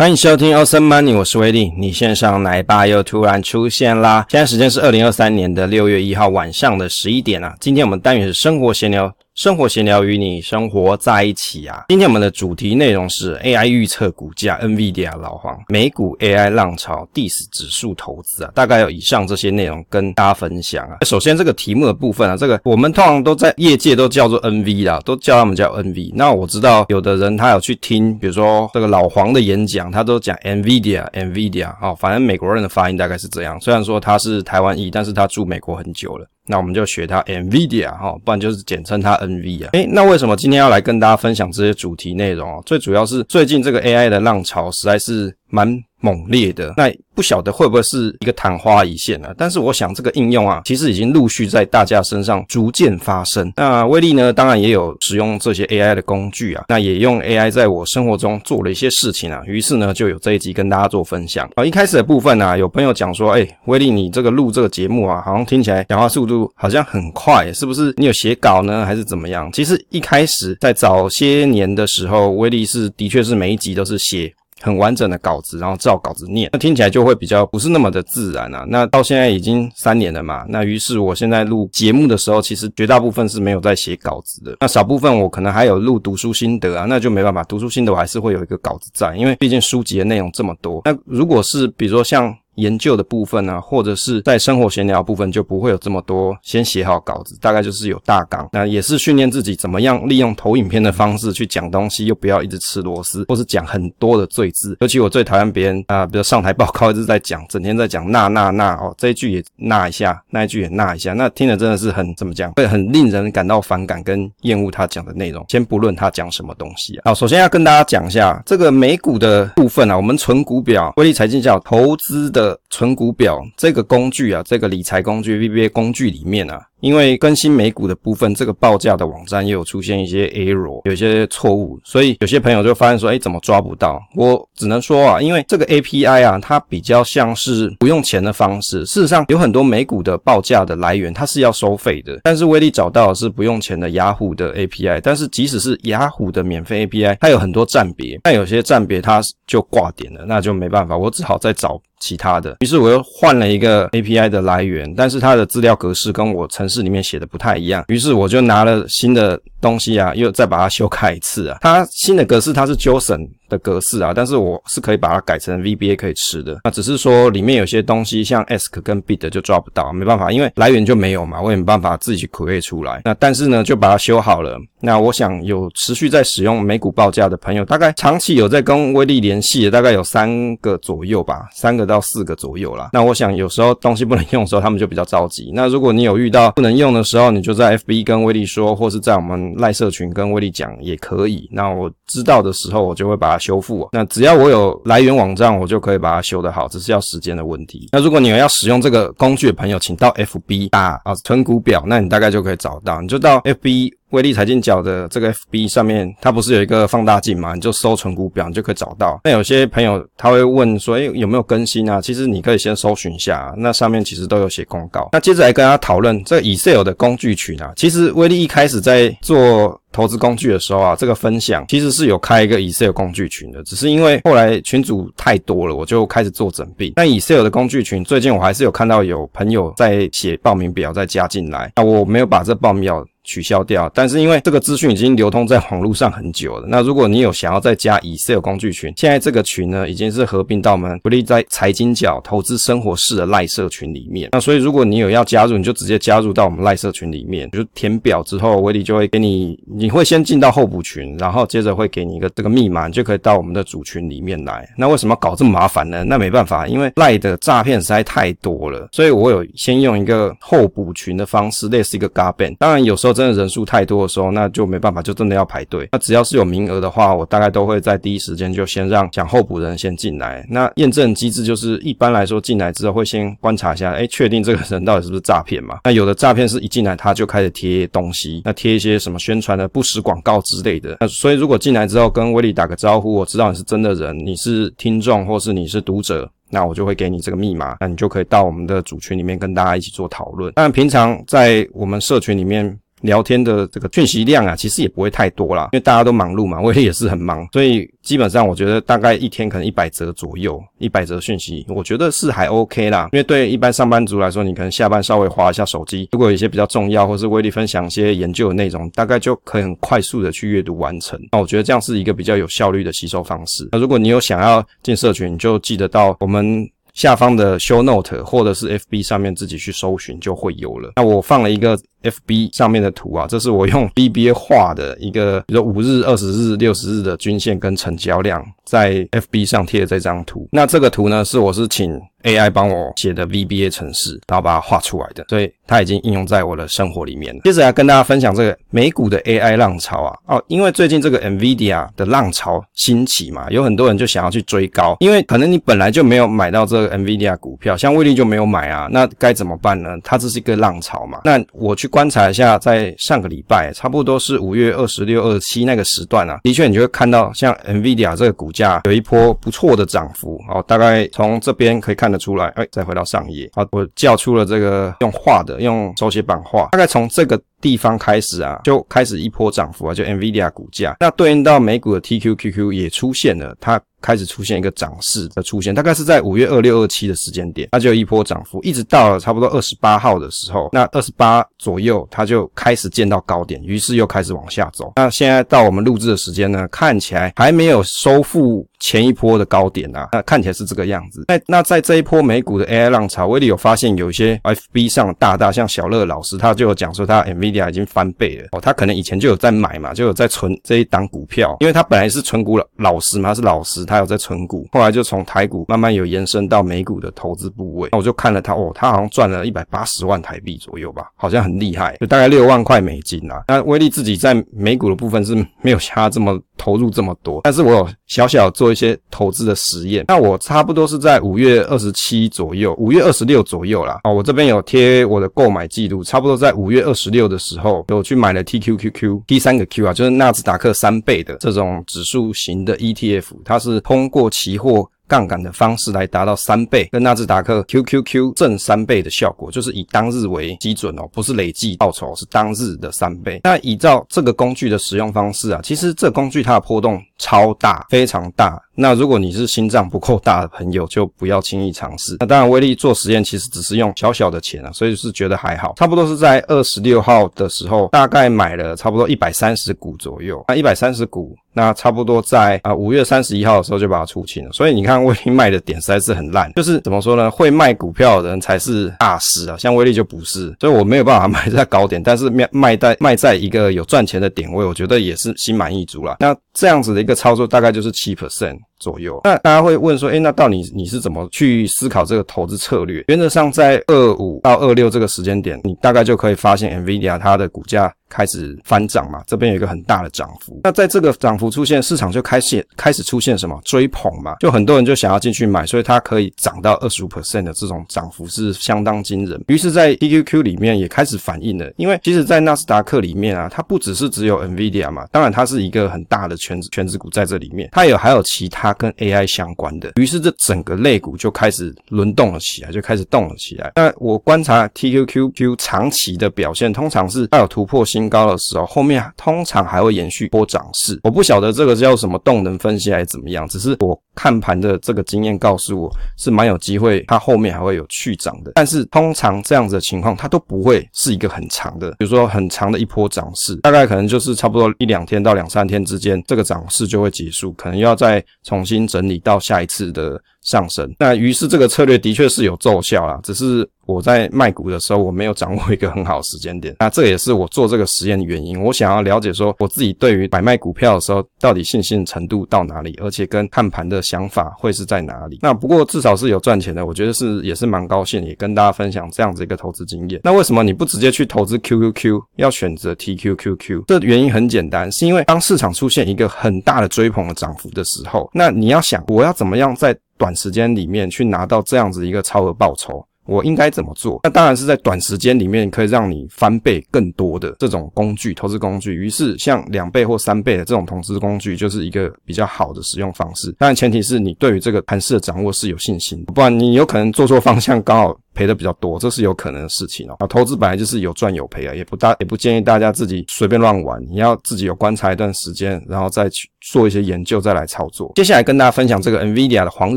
欢迎收听 Awesome Money，我是威力。你线上奶爸又突然出现啦！现在时间是二零二三年的六月一号晚上的十一点啊。今天我们单元是生活闲聊。生活闲聊与你生活在一起啊！今天我们的主题内容是 AI 预测股价，NVIDIA 老黄，美股 AI 浪潮，DIS 指数投资啊，大概有以上这些内容跟大家分享啊。首先这个题目的部分啊，这个我们通常都在业界都叫做 NV 啦，都叫他们叫 NV。那我知道有的人他有去听，比如说这个老黄的演讲，他都讲 NVIDIA，NVIDIA 哦，反正美国人的发音大概是这样。虽然说他是台湾裔，但是他住美国很久了。那我们就学它 NVIDIA 哈，不然就是简称它 NV 啊。诶，那为什么今天要来跟大家分享这些主题内容啊？最主要是最近这个 AI 的浪潮实在是蛮猛烈的。那不晓得会不会是一个昙花一现啊？但是我想这个应用啊，其实已经陆续在大家身上逐渐发生。那威力呢，当然也有使用这些 AI 的工具啊，那也用 AI 在我生活中做了一些事情啊。于是呢，就有这一集跟大家做分享。啊，一开始的部分啊，有朋友讲说，诶，威力你这个录这个节目啊，好像听起来讲话速度好像很快，是不是你有写稿呢，还是怎么样？其实一开始在早些年的时候，威力是的确是每一集都是写。很完整的稿子，然后照稿子念，那听起来就会比较不是那么的自然啊。那到现在已经三年了嘛，那于是我现在录节目的时候，其实绝大部分是没有在写稿子的。那少部分我可能还有录读书心得啊，那就没办法，读书心得我还是会有一个稿子在，因为毕竟书籍的内容这么多。那如果是比如说像。研究的部分呢、啊，或者是在生活闲聊部分，就不会有这么多先写好稿子，大概就是有大纲。那也是训练自己怎么样利用投影片的方式去讲东西，又不要一直吃螺丝，或是讲很多的赘字。尤其我最讨厌别人啊、比如上台报告一直在讲，整天在讲那那那哦，这一句也那一下，那一句也那一下，那听着真的是很怎么讲，会很令人感到反感跟厌恶他讲的内容。先不论他讲什么东西啊，好，首先要跟大家讲一下这个美股的部分啊，我们存股表，威力财经叫投资的。存股表这个工具啊，这个理财工具 VBA 工具里面啊。因为更新美股的部分，这个报价的网站也有出现一些 error，有些错误，所以有些朋友就发现说，哎，怎么抓不到？我只能说啊，因为这个 API 啊，它比较像是不用钱的方式。事实上，有很多美股的报价的来源，它是要收费的。但是威力找到的是不用钱的雅虎的 API，但是即使是雅虎的免费 API，它有很多站别，但有些站别它就挂点了，那就没办法，我只好再找其他的。于是我又换了一个 API 的来源，但是它的资料格式跟我曾字里面写的不太一样，于是我就拿了新的东西啊，又再把它修改一次啊。它新的格式它是 JSON 的格式啊，但是我是可以把它改成 VBA 可以吃的。那只是说里面有些东西像 ask 跟 BIT 就抓不到，没办法，因为来源就没有嘛，我也没办法自己去 create 出来。那但是呢，就把它修好了。那我想有持续在使用美股报价的朋友，大概长期有在跟威利联系的，大概有三个左右吧，三个到四个左右啦。那我想有时候东西不能用的时候，他们就比较着急。那如果你有遇到不能用的时候，你就在 FB 跟威利说，或是在我们赖社群跟威力讲也可以。那我知道的时候，我就会把它修复。那只要我有来源网站，我就可以把它修得好，只是要时间的问题。那如果你有要使用这个工具的朋友，请到 FB 打啊存股表，那你大概就可以找到。你就到 FB。威力财经角的这个 FB 上面，它不是有一个放大镜嘛？你就搜存股表，你就可以找到。那有些朋友他会问说，诶，有没有更新啊？其实你可以先搜寻一下，那上面其实都有写公告。那接着来跟大家讨论这个 Excel 的工具群啊。其实威力一开始在做投资工具的时候啊，这个分享其实是有开一个 Excel 工具群的，只是因为后来群组太多了，我就开始做整并。那 Excel 的工具群，最近我还是有看到有朋友在写报名表，再加进来。那我没有把这报名表取消掉，但是因为这个资讯已经流通在网络上很久了，那如果你有想要再加 Excel 工具群，现在这个群呢已经是合并到我们不利在财经角投资生活室的赖社群里面。那所以如果你有要加入，你就直接加入到我们赖社群里面，就填表之后，威利就会给你，你会先进到候补群，然后接着会给你一个这个密码，你就可以到我们的主群里面来。那为什么搞这么麻烦呢？那没办法，因为赖的诈骗实在太多了，所以我有先用一个候补群的方式，类似一个 GABAN。当然有时候。真的人数太多的时候，那就没办法，就真的要排队。那只要是有名额的话，我大概都会在第一时间就先让想候补的人先进来。那验证机制就是一般来说进来之后会先观察一下，哎，确定这个人到底是不是诈骗嘛？那有的诈骗是一进来他就开始贴东西，那贴一些什么宣传的不实广告之类的。那所以如果进来之后跟威利打个招呼，我知道你是真的人，你是听众或是你是读者。那我就会给你这个密码，那你就可以到我们的主群里面跟大家一起做讨论。但平常在我们社群里面聊天的这个讯息量啊，其实也不会太多啦，因为大家都忙碌嘛，威力也是很忙，所以基本上我觉得大概一天可能一百则左右，一百则讯息，我觉得是还 OK 啦。因为对一般上班族来说，你可能下班稍微滑一下手机，如果有一些比较重要，或是威力分享一些研究的内容，大概就可以很快速的去阅读完成。那我觉得这样是一个比较有效率的吸收方式。那如果你有想要进社群，你就记得到我们。下方的 show note 或者是 FB 上面自己去搜寻就会有了。那我放了一个 FB 上面的图啊，这是我用 VBA 画的一个，比如说五日、二十日、六十日的均线跟成交量，在 FB 上贴的这张图。那这个图呢，是我是请 AI 帮我写的 VBA 程式，然后把它画出来的，所以它已经应用在我的生活里面了。接着要跟大家分享这个美股的 AI 浪潮啊，哦，因为最近这个 NVIDIA 的浪潮兴起嘛，有很多人就想要去追高，因为可能你本来就没有买到这个 NVIDIA 股票，像威力就没有买啊，那该怎么办呢？它这是一个浪潮嘛，那我去观察一下，在上个礼拜，差不多是五月二十六、二十七那个时段啊，的确你就会看到像 NVIDIA 这个股价有一波不错的涨幅，哦，大概从这边可以看。得出来，哎，再回到上页，好，我叫出了这个用画的，用手写板画，大概从这个地方开始啊，就开始一波涨幅啊，就 NVIDIA 股价，那对应到美股的 TQQQ 也出现了，它。开始出现一个涨势的出现，大概是在五月二六二七的时间点，它就一波涨幅，一直到了差不多二十八号的时候，那二十八左右它就开始见到高点，于是又开始往下走。那现在到我们录制的时间呢，看起来还没有收复前一波的高点啊，那看起来是这个样子。那那在这一波美股的 AI 浪潮，威力有发现有一些 FB 上大大像小乐老师，他就有讲说他 NVIDIA 已经翻倍了哦，他可能以前就有在买嘛，就有在存这一档股票，因为他本来是存股老老师嘛，他是老师。他有在存股，后来就从台股慢慢有延伸到美股的投资部位。那我就看了他，哦，他好像赚了一百八十万台币左右吧，好像很厉害，就大概六万块美金啊。那威力自己在美股的部分是没有像他这么投入这么多，但是我有小小做一些投资的实验。那我差不多是在五月二十七左右，五月二十六左右啦。哦，我这边有贴我的购买记录，差不多在五月二十六的时候，有去买了 TQQQ，第三个 Q 啊，就是纳斯达克三倍的这种指数型的 ETF，它是通过。过期货杠杆的方式来达到三倍，跟纳斯达克 QQQ 正三倍的效果，就是以当日为基准哦，不是累计报酬，是当日的三倍。那依照这个工具的使用方式啊，其实这工具它的波动超大，非常大。那如果你是心脏不够大的朋友，就不要轻易尝试。那当然，威力做实验其实只是用小小的钱啊，所以是觉得还好。差不多是在二十六号的时候，大概买了差不多一百三十股左右。那一百三十股。那差不多在啊五月三十一号的时候就把它出清了，所以你看威力卖的点实在是很烂，就是怎么说呢？会卖股票的人才是大师啊，像威力就不是，所以我没有办法买在高点，但是卖卖在卖在一个有赚钱的点位，我觉得也是心满意足了。那这样子的一个操作大概就是七 percent。左右，那大家会问说，诶，那到底你是怎么去思考这个投资策略？原则上，在二五到二六这个时间点，你大概就可以发现 NVIDIA 它的股价开始翻涨嘛，这边有一个很大的涨幅。那在这个涨幅出现，市场就开始开始出现什么追捧嘛，就很多人就想要进去买，所以它可以涨到二十五 percent 的这种涨幅是相当惊人。于是，在 TQQ 里面也开始反映了，因为其实，在纳斯达克里面啊，它不只是只有 NVIDIA 嘛，当然它是一个很大的全全值股在这里面，它有还有其他。跟 AI 相关的，于是这整个类股就开始轮动了起来，就开始动了起来。那我观察 TQQQ 长期的表现，通常是它有突破性新高的时候，后面通常还会延续一波涨势。我不晓得这个叫什么动能分析还是怎么样，只是我看盘的这个经验告诉我是蛮有机会，它后面还会有去涨的。但是通常这样子的情况，它都不会是一个很长的，比如说很长的一波涨势，大概可能就是差不多一两天到两三天之间，这个涨势就会结束，可能要再。重新整理到下一次的上升，那于是这个策略的确是有奏效啦，只是我在卖股的时候我没有掌握一个很好的时间点，那这也是我做这个实验的原因。我想要了解说我自己对于买卖股票的时候到底信心程度到哪里，而且跟看盘的想法会是在哪里。那不过至少是有赚钱的，我觉得是也是蛮高兴，也跟大家分享这样子一个投资经验。那为什么你不直接去投资 QQQ，要选择 TQQQ？这原因很简单，是因为当市场出现一个很大的追捧的涨幅的时候，那你要想我要怎么样在短时间里面去拿到这样子一个超额报酬，我应该怎么做？那当然是在短时间里面可以让你翻倍更多的这种工具，投资工具。于是像两倍或三倍的这种投资工具，就是一个比较好的使用方式。当然前提是你对于这个盘势的掌握是有信心，不然你有可能做错方向，刚好。赔的比较多，这是有可能的事情哦。啊，投资本来就是有赚有赔啊，也不大也不建议大家自己随便乱玩，你要自己有观察一段时间，然后再去做一些研究再来操作。接下来跟大家分享这个 NVIDIA 的黄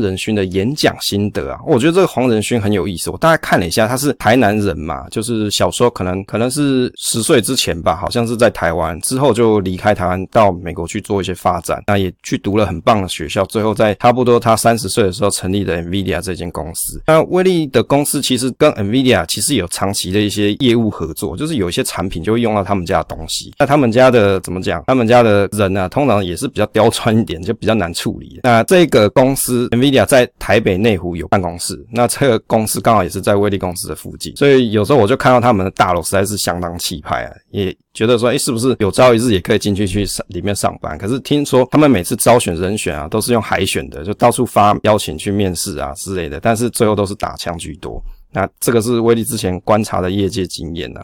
仁勋的演讲心得啊，我觉得这个黄仁勋很有意思。我大概看了一下，他是台南人嘛，就是小时候可能可能是十岁之前吧，好像是在台湾，之后就离开台湾到美国去做一些发展，那也去读了很棒的学校，最后在差不多他三十岁的时候成立的 NVIDIA 这间公司。那威力的公司其实跟 NVIDIA 其实有长期的一些业务合作，就是有一些产品就会用到他们家的东西。那他们家的怎么讲？他们家的人呢、通常也是比较刁钻一点，就比较难处理。那这个公司 NVIDIA 在台北内湖有办公室，那这个公司刚好也是在威力公司的附近，所以有时候我就看到他们的大楼实在是相当气派啊，也觉得说，哎，是不是有朝一日也可以进去去里面上班？可是听说他们每次招选人选啊，都是用海选的，就到处发邀请去面试啊之类的，但是最后都是打枪居多。那这个是威力之前观察的业界经验呐。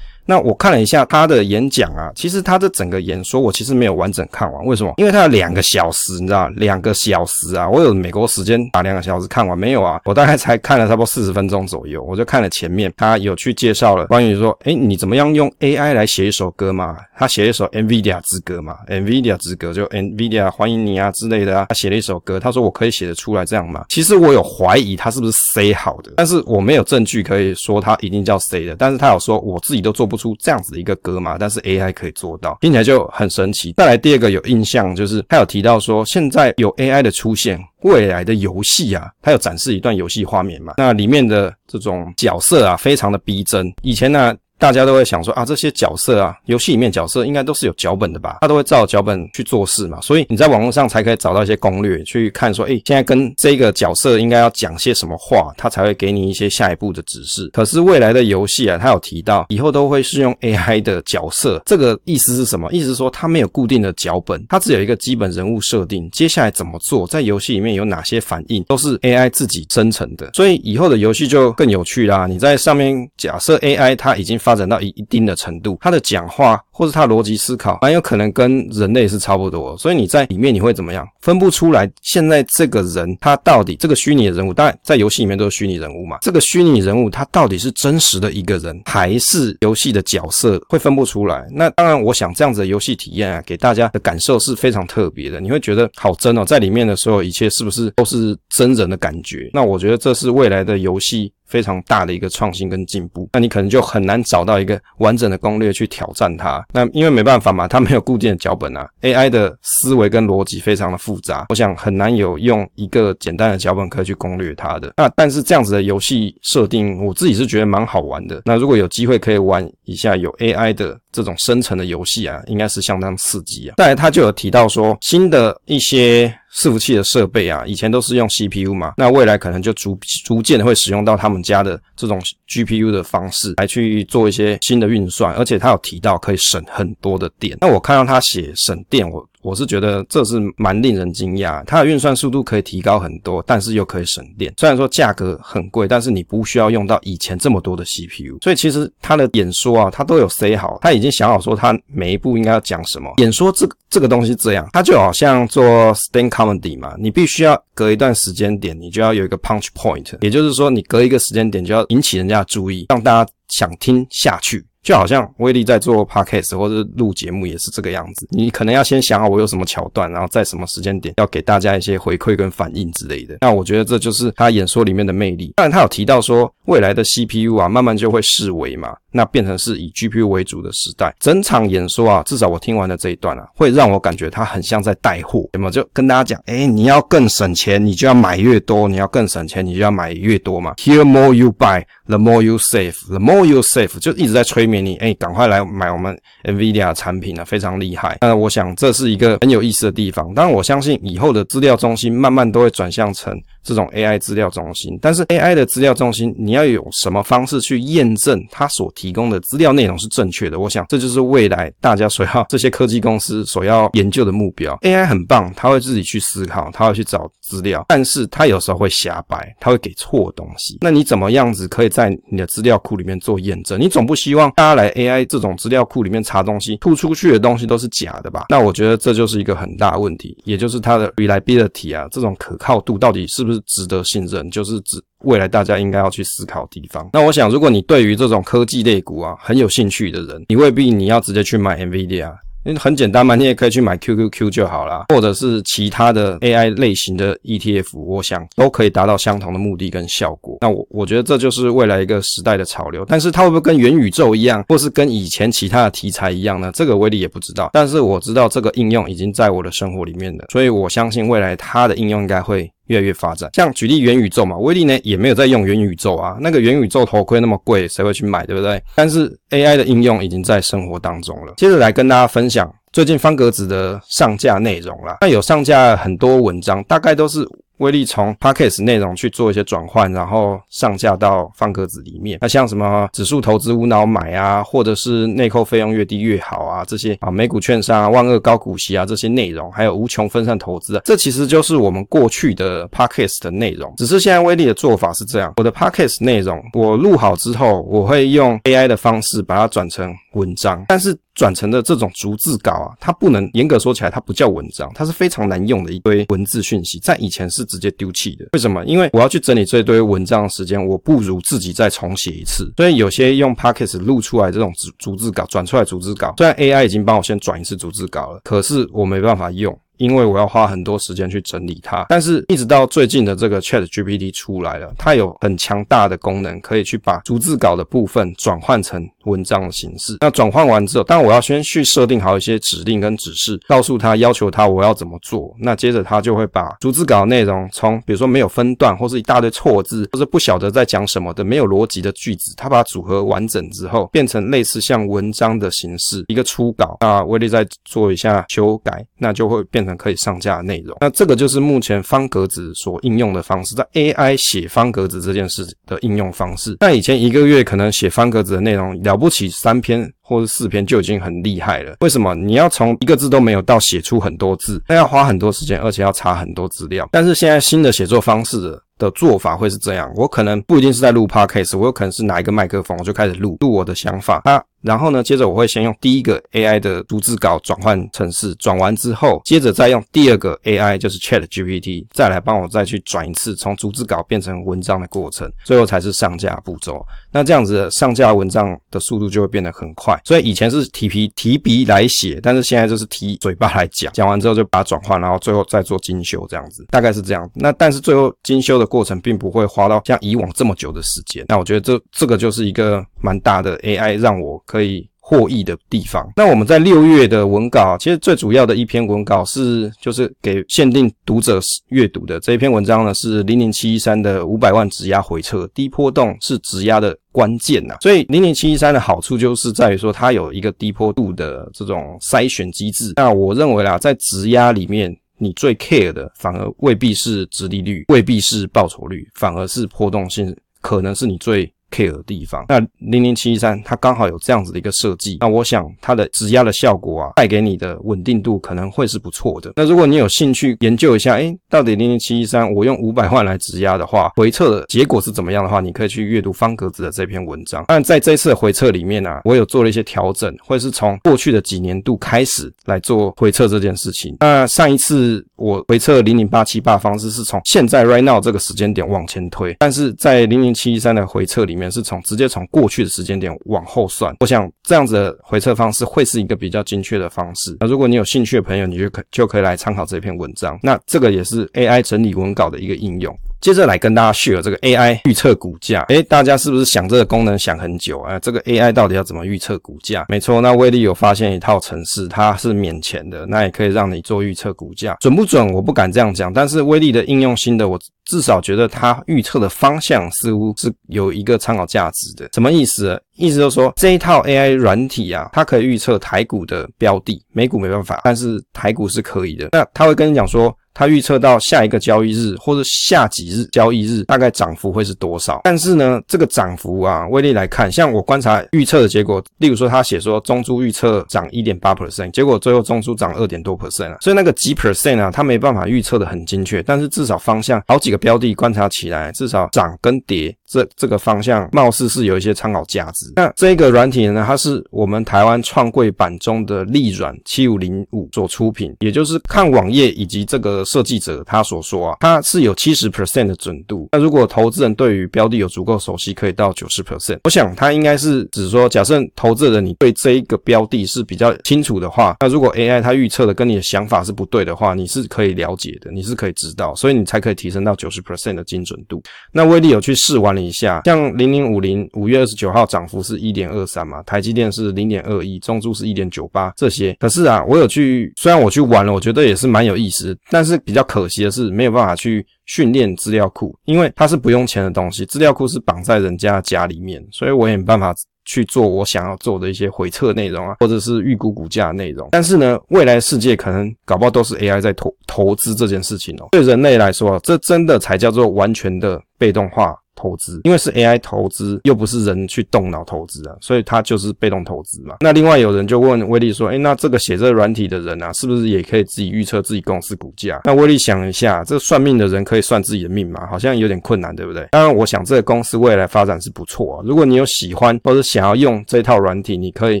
那我看了一下他的演讲啊，其实他的整个演说我其实没有完整看完，为什么？因为他有两个小时，你知道，两个小时啊，我有美国时间把两个小时看完没有啊？我大概才看了差不多四十分钟左右，我就看了前面，他有去介绍了关于说，诶，你怎么样用 AI 来写一首歌嘛？他写一首 NVIDIA 之歌嘛，NVIDIA 之歌就 NVIDIA 欢迎你啊之类的啊，他写了一首歌，他说我可以写得出来这样吗？其实我有怀疑他是不是 C 好的，但是我没有证据可以说他一定叫 C 的，但是他有说我自己都做不出这样子的一个。歌嘛，但是 AI 可以做到，听起来就很神奇。再来第二个有印象，就是他有提到说，现在有 AI 的出现，未来的游戏啊，他有展示一段游戏画面嘛，那里面的这种角色啊，非常的逼真。以前呢。大家都会想说啊，这些角色啊，游戏里面角色应该都是有脚本的吧？他都会照脚本去做事嘛，所以你在网络上才可以找到一些攻略，去看说，诶，现在跟这个角色应该要讲些什么话，他才会给你一些下一步的指示。可是未来的游戏啊，他有提到以后都会是用 AI 的角色，这个意思是什么？意思是说他没有固定的脚本，他只有一个基本人物设定，接下来怎么做，在游戏里面有哪些反应，都是 AI 自己生成的。所以以后的游戏就更有趣啦。你在上面假设 AI 它已经发展到一一定的程度，他的讲话或者他逻辑思考，蛮有可能跟人类是差不多。所以你在里面你会怎么样？分不出来现在这个人他到底这个虚拟的人物，当然在游戏里面都是虚拟人物嘛。这个虚拟人物他到底是真实的一个人，还是游戏的角色，会分不出来。那当然，我想这样子的游戏体验啊，给大家的感受是非常特别的。你会觉得好真哦，在里面的所有一切是不是都是真人的感觉？那我觉得这是未来的游戏。非常大的一个创新跟进步，那你可能就很难找到一个完整的攻略去挑战它。那因为没办法嘛，它没有固定的脚本啊，AI 的思维跟逻辑非常的复杂，我想很难有用一个简单的脚本可以去攻略它的。那但是这样子的游戏设定，我自己是觉得蛮好玩的。那如果有机会可以玩一下有 AI 的这种生成的游戏啊，应该是相当刺激啊。再来他就有提到说新的一些。伺服器的设备啊，以前都是用 CPU 嘛，那未来可能就逐逐渐会使用到他们家的这种 GPU 的方式来去做一些新的运算，而且他有提到可以省很多的电。那我看到他写省电，我。我是觉得这是蛮令人惊讶，它的运算速度可以提高很多，但是又可以省电。虽然说价格很贵，但是你不需要用到以前这么多的 CPU。所以其实他的演说啊，他都有 say 好，他已经想好说他每一步应该要讲什么。演说这个这个东西这样，它就好像做 stand comedy 嘛，你必须要隔一段时间点，你就要有一个 punch point，也就是说你隔一个时间点就要引起人家的注意，让大家想听下去。就好像威力在做 podcast 或者录节目也是这个样子，你可能要先想好我有什么桥段，然后在什么时间点要给大家一些回馈跟反应之类的。那我觉得这就是他演说里面的魅力。当然他有提到说未来的 CPU 啊，慢慢就会式微嘛，那变成是以 GPU 为主的时代。整场演说啊，至少我听完的这一段啊，会让我感觉他很像在带货，有没有？就跟大家讲，诶，你要更省钱，你就要买越多；你要更省钱，你就要买越多嘛。Here more you buy, the more you save. The more you save，就一直在催你哎，赶快来买我们 NVIDIA 产品啊，非常厉害。那我想这是一个很有意思的地方。当然，我相信以后的资料中心慢慢都会转向成这种 AI 资料中心。但是 AI 的资料中心，你要有什么方式去验证它所提供的资料内容是正确的？我想这就是未来大家所要这些科技公司所要研究的目标。AI 很棒，它会自己去思考，它会去找资料，但是它有时候会瞎掰，它会给错东西。那你怎么样子可以在你的资料库里面做验证？你总不希望大家来 AI 这种资料库里面查东西，吐出去的东西都是假的吧？那我觉得这就是一个很大问题，也就是它的 reliability 啊，这种可靠度到底是不是是值得信任，就是指未来大家应该要去思考的地方。那我想，如果你对于这种科技类股啊很有兴趣的人，你未必你要直接去买 NVIDIA。因为很简单嘛，你也可以去买 QQQ 就好啦，或者是其他的 AI 类型的 ETF，我想都可以达到相同的目的跟效果。那我我觉得这就是未来一个时代的潮流，但是它会不会跟元宇宙一样，或是跟以前其他的题材一样呢？这个威力也不知道。但是我知道这个应用已经在我的生活里面了，所以我相信未来它的应用应该会。越来越发展，像举例元宇宙嘛，威力呢也没有在用元宇宙啊，那个元宇宙头盔那么贵，谁会去买，对不对？但是 AI 的应用已经在生活当中了。接着来跟大家分享最近方格子的上架内容啦，那有上架很多文章，大概都是。威力从 Podcast 内容去做一些转换，然后上架到方格子里面。那像什么指数投资无脑买啊，或者是内扣费用越低越好啊，这些啊美股券商啊、万恶高股息啊这些内容，还有无穷分散投资啊，这其实就是我们过去的 Podcast 的内容。只是现在威力的做法是这样：我的 Podcast 内容我录好之后，我会用 AI 的方式把它转成文章，但是。转成的这种逐字稿啊，它不能严格说起来，它不叫文章，它是非常难用的一堆文字讯息，在以前是直接丢弃的。为什么？因为我要去整理这一堆文章的时间，我不如自己再重写一次。所以有些用 Podcast 录出来这种逐逐字稿，转出来逐字稿，虽然 AI 已经帮我先转一次逐字稿了，可是我没办法用。因为我要花很多时间去整理它，但是一直到最近的这个 ChatGPT 出来了，它有很强大的功能，可以去把逐字稿的部分转换成文章的形式。那转换完之后，当然我要先去设定好一些指令跟指示，告诉他要求他我要怎么做。那接着他就会把逐字稿内容从比如说没有分段，或是一大堆错字，或是不晓得在讲什么的没有逻辑的句子，他把它组合完整之后，变成类似像文章的形式，一个初稿。那威力再做一下修改，那就会变。可以上架的内容，那这个就是目前方格子所应用的方式，在 AI 写方格子这件事的应用方式。那以前一个月可能写方格子的内容了不起三篇或者四篇就已经很厉害了。为什么？你要从一个字都没有到写出很多字，那要花很多时间，而且要查很多资料。但是现在新的写作方式的做法会是这样，我可能不一定是在录 Podcast，我有可能是拿一个麦克风，我就开始录录我的想法啊。然后呢，接着我会先用第一个 AI 的逐字稿转换程式，转完之后，接着再用第二个 AI，就是 ChatGPT，再来帮我再去转一次，从逐字稿变成文章的过程，最后才是上架步骤。那这样子上架文章的速度就会变得很快。所以以前是提笔提笔来写，但是现在就是提嘴巴来讲，讲完之后就把它转换，然后最后再做精修，这样子大概是这样。那但是最后精修的过程并不会花到像以往这么久的时间。那我觉得这这个就是一个蛮大的 AI 让我。可以获益的地方。那我们在六月的文稿，其实最主要的一篇文稿是，就是给限定读者阅读的这一篇文章呢，是零零七一三的五百万质押回撤，低波动是质押的关键呐。所以零零七一三的好处就是在于说，它有一个低波度的这种筛选机制。那我认为啦，在质押里面，你最 care 的反而未必是殖利率，未必是报酬率，反而是波动性，可能是你最。Care 的地方，那零零七一三它刚好有这样子的一个设计，那我想它的质押的效果啊，带给你的稳定度可能会是不错的。那如果你有兴趣研究一下，诶，到底零零七一三我用五百万来质押的话，回测的结果是怎么样的话，你可以去阅读方格子的这篇文章。但在这次回测里面呢、啊，我有做了一些调整，会是从过去的几年度开始来做回测这件事情。那上一次我回测零零八七八方式是从现在 right now 这个时间点往前推，但是在零零七一三的回测里面。是从直接从过去的时间点往后算，我想这样子的回测方式会是一个比较精确的方式。那如果你有兴趣的朋友，你就可就可以来参考这篇文章。那这个也是 AI 整理文稿的一个应用。接着来跟大家 share 这个 AI 预测股价。诶，大家是不是想这个功能想很久啊？这个 AI 到底要怎么预测股价？没错，那威力有发现一套程式，它是免钱的，那也可以让你做预测股价。准不准？我不敢这样讲，但是威力的应用心得，我至少觉得它预测的方向似乎是有一个参考价值的。什么意思？意思就是说，这一套 AI 软体啊，它可以预测台股的标的，美股没办法，但是台股是可以的。那它会跟你讲说。它预测到下一个交易日或者下几日交易日大概涨幅会是多少？但是呢，这个涨幅啊，威力来看，像我观察预测的结果，例如说他写说中珠预测涨一点八 percent，结果最后中珠涨二点多 percent 啊，所以那个几 percent 啊，它没办法预测的很精确，但是至少方向好几标的观察起来，至少涨跟跌这这个方向，貌似是有一些参考价值。那这个软体呢，它是我们台湾创柜板中的力软七五零五所出品，也就是看网页以及这个设计者他所说啊，它是有七十 percent 的准度。那如果投资人对于标的有足够熟悉，可以到九十 percent。我想它应该是指说，假设投资人你对这一个标的是比较清楚的话，那如果 AI 它预测的跟你的想法是不对的话，你是可以了解的，你是可以知道，所以你才可以提升到九十 percent 的精准度。那威力有去试玩了一下，像零零五零五月二十九号涨幅是一点二三嘛，台积电是零点二一，中租是一点九八这些。可是啊，我有去，虽然我去玩了，我觉得也是蛮有意思，但是比较可惜的是没有办法去训练资料库，因为它是不用钱的东西，资料库是绑在人家家里面，所以我也没办法。去做我想要做的一些回测内容啊，或者是预估股价内容。但是呢，未来世界可能搞不好都是 AI 在投投资这件事情哦。对人类来说，这真的才叫做完全的被动化。投资，因为是 AI 投资，又不是人去动脑投资啊，所以它就是被动投资嘛。那另外有人就问威力说：“诶，那这个写这个软体的人啊，是不是也可以自己预测自己公司股价？”那威力想一下，这算命的人可以算自己的命吗？好像有点困难，对不对？当然，我想这个公司未来发展是不错啊。如果你有喜欢或者想要用这套软体，你可以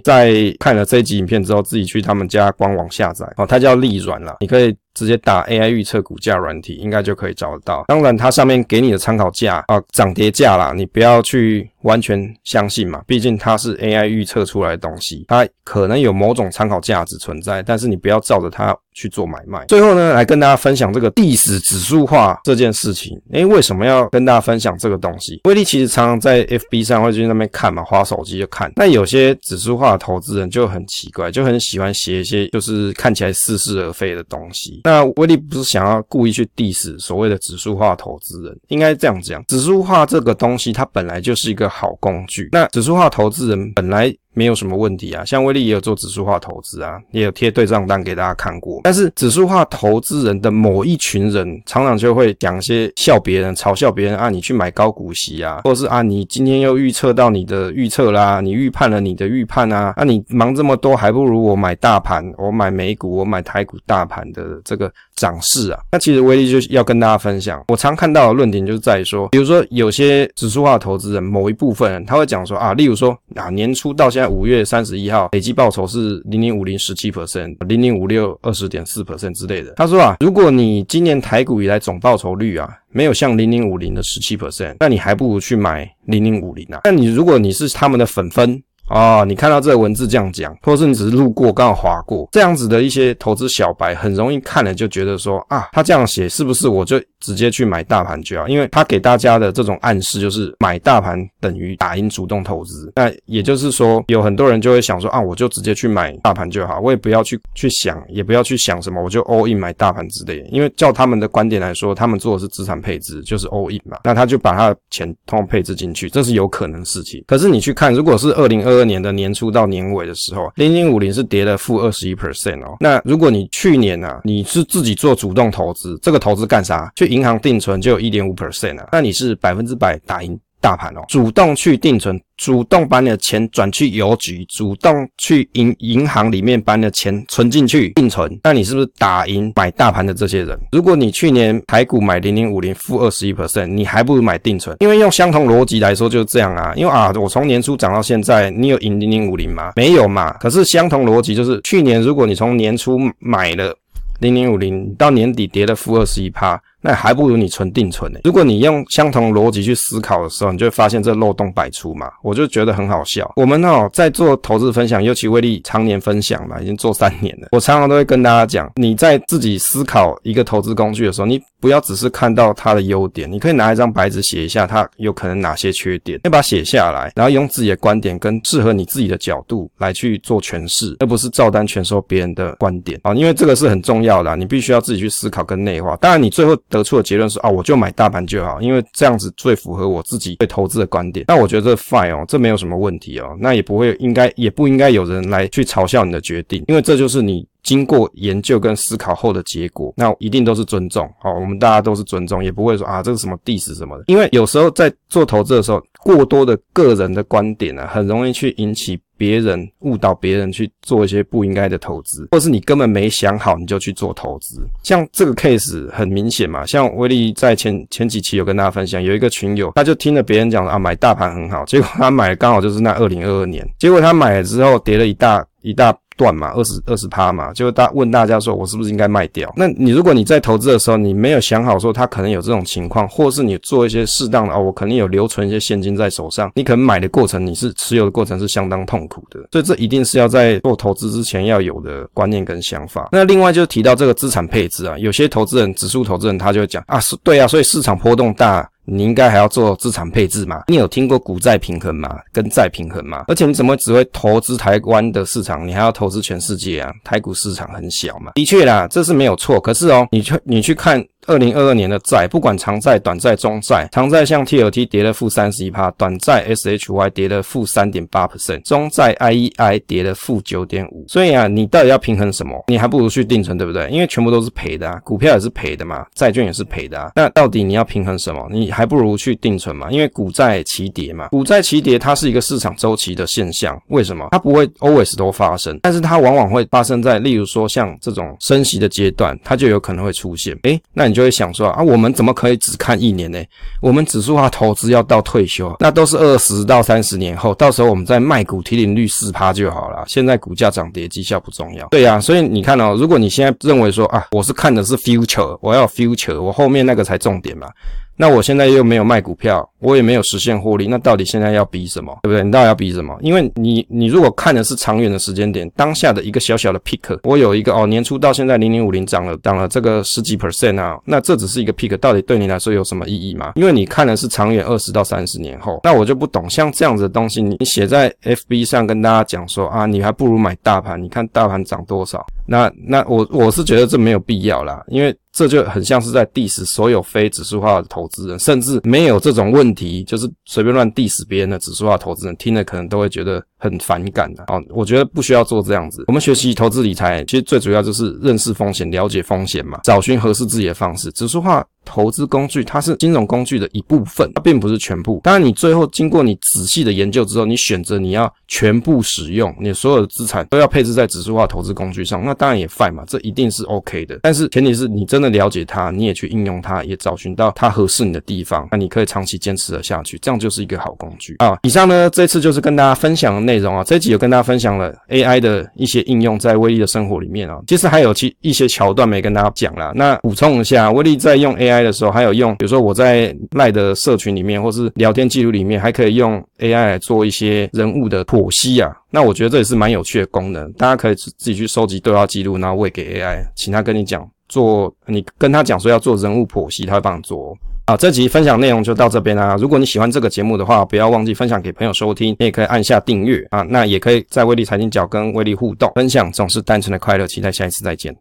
在看了这一集影片之后，自己去他们家官网下载哦，它叫利软啦，你可以。直接打 AI 预测股价软体，应该就可以找得到。当然，它上面给你的参考价啊，涨跌价啦，你不要去完全相信嘛，毕竟它是 AI 预测出来的东西，它可能有某种参考价值存在，但是你不要照着它。去做买卖。最后呢，来跟大家分享这个历史指数化这件事情。诶，为什么要跟大家分享这个东西？威力其实常常在 FB 上会去那边看嘛，滑手机就看。那有些指数化的投资人就很奇怪，就很喜欢写一些就是看起来似是而非的东西。那威力不是想要故意去 diss 所谓的指数化投资人，应该这样讲，指数化这个东西它本来就是一个好工具。那指数化投资人本来。没有什么问题啊，像威力也有做指数化投资啊，也有贴对账单给大家看过。但是指数化投资人的某一群人，常常就会讲一些笑别人、嘲笑别人啊，你去买高股息啊，或者是啊，你今天又预测到你的预测啦，你预判了你的预判啊，啊，你忙这么多，还不如我买大盘，我买美股，我买台股大盘的这个涨势啊。那其实威力就要跟大家分享，我常看到的论点就是在于说，比如说有些指数化投资人某一部分人，他会讲说啊，例如说啊，年初到现在。在五月三十一号，累计报酬是零零五零十七 percent，零零五六二十点四 percent 之类的。他说啊，如果你今年台股以来总报酬率啊，没有像零零五零的十七 percent，那你还不如去买零零五零啊。那你如果你是他们的粉粉。哦，你看到这个文字这样讲，或者是你只是路过刚好划过，这样子的一些投资小白，很容易看了就觉得说啊，他这样写是不是我就直接去买大盘就好？因为他给大家的这种暗示就是买大盘等于打赢主动投资。那也就是说，有很多人就会想说啊，我就直接去买大盘就好，我也不要去去想，也不要去想什么，我就 all in 买大盘之类。因为照他们的观点来说，他们做的是资产配置，就是 all in 嘛，那他就把他的钱通通配置进去，这是有可能的事情。可是你去看，如果是二零二。二年的年初到年尾的时候，零零五零是跌了负二十一 percent 哦。那如果你去年啊，你是自己做主动投资，这个投资干啥？去银行定存就有一点五 percent 啊，那你是百分之百打赢。大盘哦，主动去定存，主动把你的钱转去邮局，主动去银银行里面把你的钱存进去定存，那你是不是打赢买大盘的这些人？如果你去年台股买零零五零负二十一 percent，你还不如买定存，因为用相同逻辑来说就是这样啊。因为啊，我从年初涨到现在，你有赢零零五零吗？没有嘛。可是相同逻辑就是，去年如果你从年初买了零零五零，到年底跌了负二十一趴。那还不如你存定存呢。如果你用相同逻辑去思考的时候，你就会发现这漏洞百出嘛。我就觉得很好笑。我们哦，在做投资分享，尤其威力常年分享嘛，已经做三年了。我常常都会跟大家讲，你在自己思考一个投资工具的时候，你不要只是看到它的优点，你可以拿一张白纸写一下它有可能哪些缺点，要把它写下来，然后用自己的观点跟适合你自己的角度来去做诠释，而不是照单全收别人的观点啊。因为这个是很重要的，你必须要自己去思考跟内化。当然，你最后。得出的结论是啊，我就买大盘就好，因为这样子最符合我自己对投资的观点。那我觉得这 fine 哦，这没有什么问题哦，那也不会应该也不应该有人来去嘲笑你的决定，因为这就是你。经过研究跟思考后的结果，那一定都是尊重。好，我们大家都是尊重，也不会说啊，这是什么 diss 什么的。因为有时候在做投资的时候，过多的个人的观点呢、很容易去引起别人误导别人去做一些不应该的投资，或是你根本没想好你就去做投资。像这个 case 很明显嘛，像威力在前前几期有跟大家分享，有一个群友他就听了别人讲啊，买大盘很好，结果他买刚好就是那二零二二年，结果他买了之后跌了一大一大。断嘛，二十二十趴嘛，就大问大家说，我是不是应该卖掉？那你如果你在投资的时候，你没有想好说他可能有这种情况，或是你做一些适当的哦，我肯定有留存一些现金在手上，你可能买的过程，你是持有的过程是相当痛苦的，所以这一定是要在做投资之前要有的观念跟想法。那另外就提到这个资产配置啊，有些投资人，指数投资人他就会讲啊，是对啊，所以市场波动大。你应该还要做资产配置嘛？你有听过股债平衡吗？跟债平衡吗？而且你怎么只会投资台湾的市场？你还要投资全世界啊？台股市场很小嘛？的确啦，这是没有错。可是哦，你去你去看。二零二二年的债，不管长债、短债、中债，长债像 TLT 跌了负三十一趴，短债 SHY 跌了负三点八 percent，中债 IEI 跌了负九点五。所以啊，你到底要平衡什么？你还不如去定存，对不对？因为全部都是赔的啊，股票也是赔的嘛，债券也是赔的啊。那到底你要平衡什么？你还不如去定存嘛，因为股债齐跌嘛，股债齐跌它是一个市场周期的现象。为什么？它不会 always 都发生，但是它往往会发生在，例如说像这种升息的阶段，它就有可能会出现。诶，那你。就会想说啊，我们怎么可以只看一年呢？我们指数化投资要到退休，那都是二十到三十年后，到时候我们再卖股提领率四趴就好了。现在股价涨跌绩效不重要。对呀，所以你看哦，如果你现在认为说啊，我是看的是 future，我要 future，我后面那个才重点嘛。那我现在又没有卖股票，我也没有实现获利，那到底现在要比什么？对不对？你到底要比什么？因为你你如果看的是长远的时间点，当下的一个小小的 pick，我有一个哦，年初到现在零零五零涨了涨了这个十几 percent 啊，那这只是一个 pick，到底对你来说有什么意义吗？因为你看的是长远二十到三十年后，那我就不懂，像这样子的东西，你写在 FB 上跟大家讲说啊，你还不如买大盘，你看大盘涨多少？那那我我是觉得这没有必要啦，因为。这就很像是在 diss 所有非指数化的投资人，甚至没有这种问题，就是随便乱 diss 别人的指数化投资人，听了可能都会觉得很反感的。哦，我觉得不需要做这样子。我们学习投资理财，其实最主要就是认识风险、了解风险嘛，找寻合适自己的方式。指数化。投资工具，它是金融工具的一部分，它并不是全部。当然，你最后经过你仔细的研究之后，你选择你要全部使用，你所有的资产都要配置在指数化投资工具上，那当然也 fine 嘛，这一定是 OK 的。但是前提是你真的了解它，你也去应用它，也找寻到它合适你的地方，那你可以长期坚持的下去，这样就是一个好工具啊。以上呢，这次就是跟大家分享的内容啊。这集有跟大家分享了 AI 的一些应用在威力的生活里面啊。其实还有其一些桥段没跟大家讲啦。那补充一下，威力在用 AI。AI 的时候还有用，比如说我在赖的社群里面，或是聊天记录里面，还可以用 AI 来做一些人物的剖析啊。那我觉得这也是蛮有趣的功能，大家可以自己去收集对话记录，然后喂给 AI，请他跟你讲做，你跟他讲说要做人物剖析，他会帮你做。好，这集分享内容就到这边啦。如果你喜欢这个节目的话，不要忘记分享给朋友收听，你也可以按下订阅啊。那也可以在威力财经角跟威力互动分享，总是单纯的快乐。期待下一次再见。